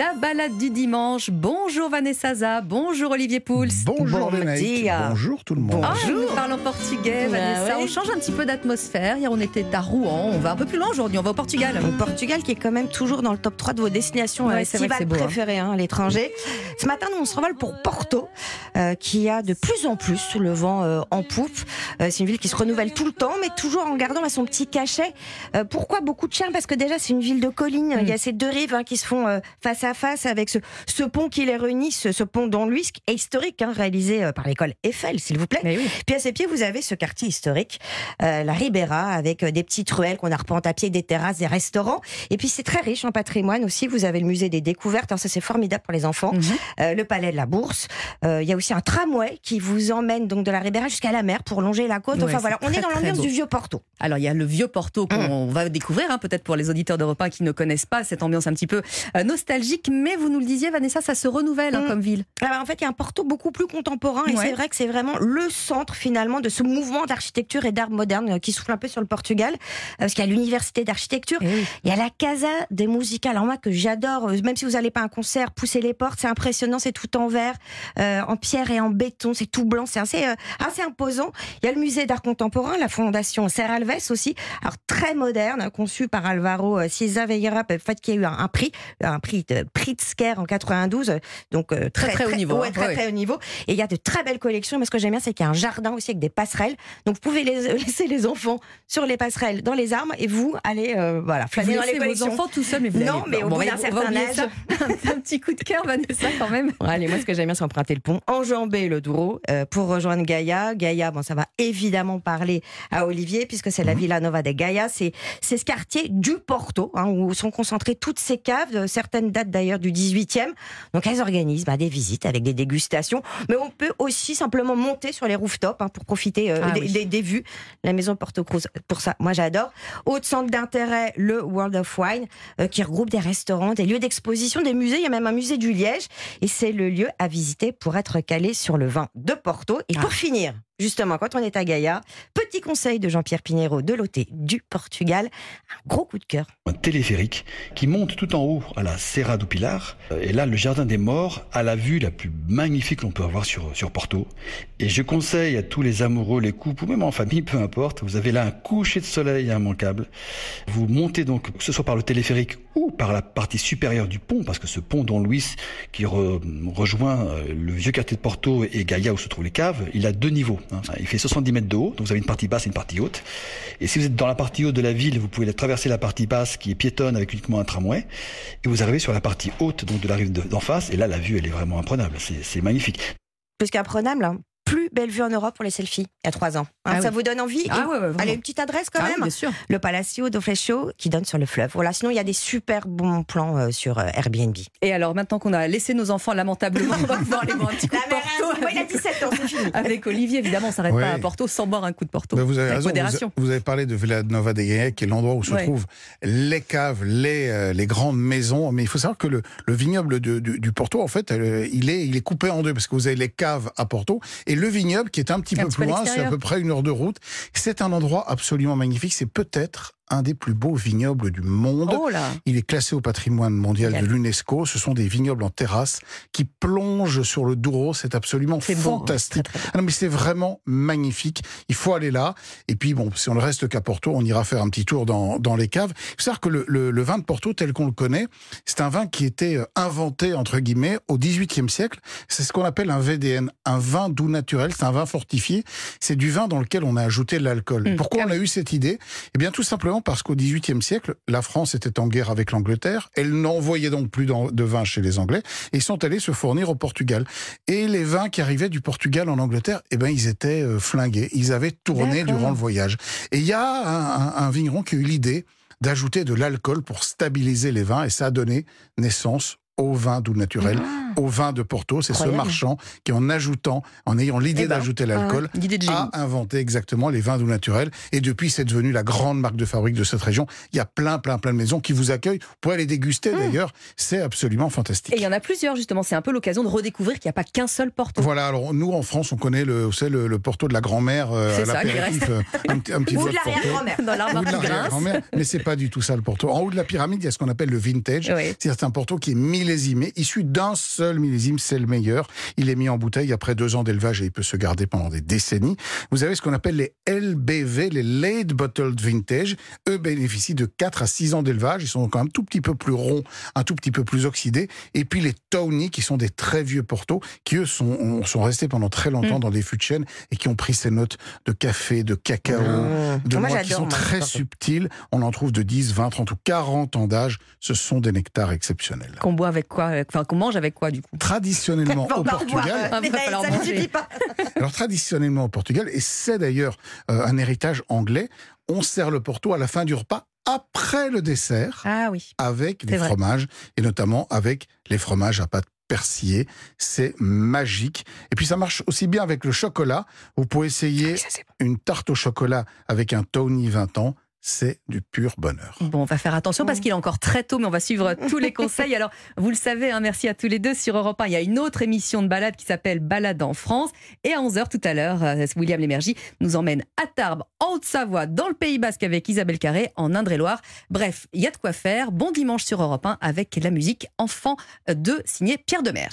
La balade du dimanche. Bonjour Vanessa Za, bonjour Olivier Pouls. Bonjour Lénaïque, bonjour tout le monde. Ah, nous parlons portugais, Bah Vanessa. ouais. On change un petit peu d'atmosphère. Hier, on était à Rouen. On va un peu plus loin aujourd'hui. On va au Portugal. Au Portugal qui est quand même toujours dans le top 3 de vos destinations Ouais, euh, c'est vrai que estivales c'est beau, hein. préférées hein, à l'étranger. Ce matin, nous, on se renvole pour Porto, euh, qui a de plus en plus le vent euh, en poupe. Euh, c'est une ville qui se renouvelle tout le temps, mais toujours en gardant là, son petit cachet. Euh, pourquoi beaucoup de charme Parce que déjà, c'est une ville de collines. Il y a ces deux rives hein, qui se font euh, face à face avec ce, ce pont qui les réunit, ce, ce pont d'Anluis, qui est historique, hein, réalisé euh, par l'école Eiffel, s'il vous plaît. Oui. Puis à ses pieds, vous avez ce quartier historique, euh, la Ribera, avec euh, des petites ruelles qu'on arpente à pied, des terrasses, des restaurants. Et puis c'est très riche en patrimoine aussi. Vous avez le musée des découvertes, alors ça c'est formidable pour les enfants. Mhm. Euh, le palais de la Bourse. Euh, Il y a aussi un tramway qui vous emmène donc de la Ribera jusqu'à la mer pour longer la côte. Ouais, enfin voilà, on très, est dans l'ambiance du vieux Porto. Alors, il y a le vieux Porto qu'on va découvrir, hein, peut-être pour les auditeurs d'Europe 1 qui ne connaissent pas cette ambiance un petit peu euh, Mais vous nous le disiez, Vanessa, ça se renouvelle hein, Mm. comme ville. Alors, en fait, il y a un Porto beaucoup plus contemporain et Ouais. c'est vrai que c'est vraiment le centre finalement de ce mouvement d'architecture et d'art moderne euh, qui souffle un peu sur le Portugal. Euh, Parce qu'il y a l'université d'architecture, Eh oui. Il y a la Casa des Musicales, alors moi que j'adore, euh, même si vous n'allez pas à un concert, pousser les portes, c'est impressionnant, c'est tout en verre, euh, en pierre et en béton, c'est tout blanc, c'est assez, euh, assez imposant. Il y a le musée d'art contemporain, la fondation Serra Alves aussi, alors très moderne, conçu par Alvaro Siza Vieira, en fait, qui a eu un, un prix, un prix de Pritzker en 92, donc euh, Très, très haut niveau, ouais, hein, très ouais. très haut niveau. Et il y a de très belles collections. Mais ce que j'aime bien, c'est qu'il y a un jardin aussi avec des passerelles. Donc vous pouvez les- laisser les enfants sur les passerelles, dans les arbres, et vous allez, euh, voilà, Vous flâner dans les laissez vos collections. enfants tout seuls, mais vous Non, allez- mais au Bon, bout d'un certain âge. un petit coup de cœur, Vanessa, quand même. Bon, allez, moi, ce que j'aime bien, c'est emprunter le pont, enjamber le Douro euh, pour rejoindre Gaïa. Gaïa, bon, ça va évidemment parler à Olivier, puisque c'est la Villa Nova de Gaïa. C'est, c'est ce quartier du Porto, hein, où sont concentrées toutes ces caves. euh, Certaines datent d'ailleurs du 18e. Donc, elles organisent bah, des visites avec des dégustations. Mais on peut aussi simplement monter sur les rooftops hein, pour profiter euh, Ah des, oui. des- des vues. La maison Porto Cruz, pour ça, moi, j'adore. Autre centre d'intérêt, le World of Wine, euh, qui regroupe des restaurants, des lieux d'exposition, des musées. Il y a même un musée du Liège. Et c'est le lieu à visiter pour être calé sur le vin de Porto. Et Ah. pour finir, justement, quand on est à Gaïa, petit conseil de Jean-Pierre Pinero de l'OT du Portugal, un gros coup de cœur. un téléphérique qui monte tout en haut à la Serra do Pilar. Euh, Et là, le jardin des morts a la vue la plus magnifique qu'on peut avoir sur, Porto. Et je conseille à tous les amoureux, les couples, ou même en famille, peu importe, vous avez là un coucher de soleil immanquable. Vous montez donc, que ce soit par le téléphérique ou par la partie supérieure du pont, parce que ce pont Don Luis qui re- rejoint euh, le vieux quartier de Porto et Gaïa où se trouvent les caves, il a deux niveaux. Hein. Il fait 70 mètres de haut, donc vous avez une partie basse et une partie haute. Et si vous êtes dans la partie haute de la ville, vous pouvez traverser la partie basse qui est piétonne avec uniquement un tramway, et vous arrivez sur la partie haute donc de la rive de- d'en face, et là la vue elle est vraiment imprenable, c'est magnifique. Plus qu'apprenable, hein. plus belle vue en Europe pour les selfies, il y a trois ans. Hein, Ah ça oui. vous donne envie Ah Et- ouais. Allez, une petite adresse quand Ah oui, même bien sûr. le Palacio do Flecho qui donne sur le fleuve. Voilà, sinon il y a des super bons plans euh, sur euh, Airbnb. Et alors, maintenant qu'on a laissé nos enfants lamentablement, on va pouvoir aller boire un petit coup de Porto. il a 17 ans, c'est fini. Avec Olivier, évidemment, on s'arrête Ouais. pas à Porto sans boire un coup de Porto. Vous avez Avec raison. modération. Vous, vous avez parlé de Villa Nova de Gaia, qui est l'endroit où se Ouais. trouvent les caves, les, euh, les grandes maisons. Mais il faut savoir que le, le vignoble de- du, du Porto, en fait, euh, il, est, il est coupé en deux parce que vous avez les caves à Porto et le vignoble qui est un petit Un peu plus loin, c'est à peu près une heure de route. C'est un endroit absolument magnifique. C'est peut-être un des plus beaux vignobles du monde. Oh là Il est classé au patrimoine mondial de l'UNESCO. Ce sont des vignobles en terrasse qui plongent sur le Douro. C'est absolument C'est hein. fantastique. Ah non, mais c'est vraiment magnifique. Il faut aller là. Et puis, bon, si on ne reste qu'à Porto, on ira faire un petit tour dans, dans les caves. Il faut savoir que le, le- le vin de Porto, tel qu'on le connaît, c'est un vin qui était euh, inventé, entre guillemets, au XVIIIe siècle. C'est ce qu'on appelle un VDN, un vin doux naturel. C'est un vin fortifié. C'est du vin dans lequel on a ajouté de l'alcool. Mmh. Pourquoi on a eu cette idée? Eh bien, tout simplement parce qu'au XVIIIe siècle, la France était en guerre avec l'Angleterre. Elle n'envoyait donc plus de vin chez les Anglais. Et ils sont allés se fournir au Portugal. Et les vins qui arrivaient du Portugal en Angleterre, eh ben, ils étaient euh, flingués. Ils avaient tourné durant le voyage. Et il y a un, un- un vigneron qui a eu l'idée d'ajouter de l'alcool pour stabiliser les vins. Et ça a donné naissance au vin doux naturel, au vin de Porto. C'est ce marchand qui, en ajoutant, en ayant l'idée Eh ben, d'ajouter l'alcool, a inventé exactement les vins doux naturels. Et depuis, c'est devenu la grande marque de fabrique de cette région. Il y a plein, plein, plein de maisons qui vous accueillent. Vous pouvez les déguster d'ailleurs. C'est absolument fantastique. Et il y en a plusieurs, justement. C'est un peu l'occasion de redécouvrir qu'il n'y a pas qu'un seul Porto. Voilà, alors nous en France, on connaît le, savez, le, le Porto de la grand-mère, euh, C'est à ça, qui l'apéritif, euh, un, petit- un petit Ou peu de l'arrière-grand-mère. Dans l'arrière-grand-mère, mais c'est pas du tout ça le Porto. En haut de la pyramide, il y a ce qu'on appelle le vintage. Oui. C'est un Porto qui est millésimé, issu d'un seul millésime, c'est le meilleur. Il est mis en bouteille après deux ans d'élevage et il peut se garder pendant des décennies. Vous avez ce qu'on appelle les LBV, les Late Bottled Vintage. Eux bénéficient de 4 à 6 ans d'élevage. Ils sont quand même un tout petit peu plus ronds, un tout petit peu plus oxydés. Et puis les Tony, qui sont des très vieux Porto, qui eux sont, sont restés pendant très longtemps Mm. dans des fûts de chêne et qui ont pris ces notes de café, de cacao, Mmh. de Moi, qui sont très subtiles. On en trouve de 10, 20, 30 ou 40 ans d'âge. Ce sont des nectars exceptionnels. Qu'on boit avec quoi euh, Enfin, qu'on mange avec quoi, du coup Traditionnellement au revoir, Portugal, Ah, pas. alors traditionnellement au Portugal, et c'est d'ailleurs euh, un héritage anglais, on sert le Porto à la fin du repas après le dessert Ah oui. avec les vrai. fromages et notamment avec les fromages à pâte persillée. C'est magique. Et puis ça marche aussi bien avec le chocolat. Vous pouvez essayer bon. une tarte au chocolat avec un Tony 20 ans. C'est du pur bonheur. Bon, on va faire attention parce qu'il est encore très tôt, mais on va suivre tous les conseils. Alors, vous le savez, hein, merci à tous les deux. Sur Europe 1, il y a une autre émission de balade qui s'appelle Balade en France. Et à 11h tout à l'heure, euh, William Lémergie nous emmène à Tarbes, en Haute-Savoie, dans le Pays Basque avec Isabelle Carré, en Indre-et-Loire. Bref, il y a de quoi faire. Bon dimanche sur Europe 1 avec la musique Enfant de signé Pierre Demer.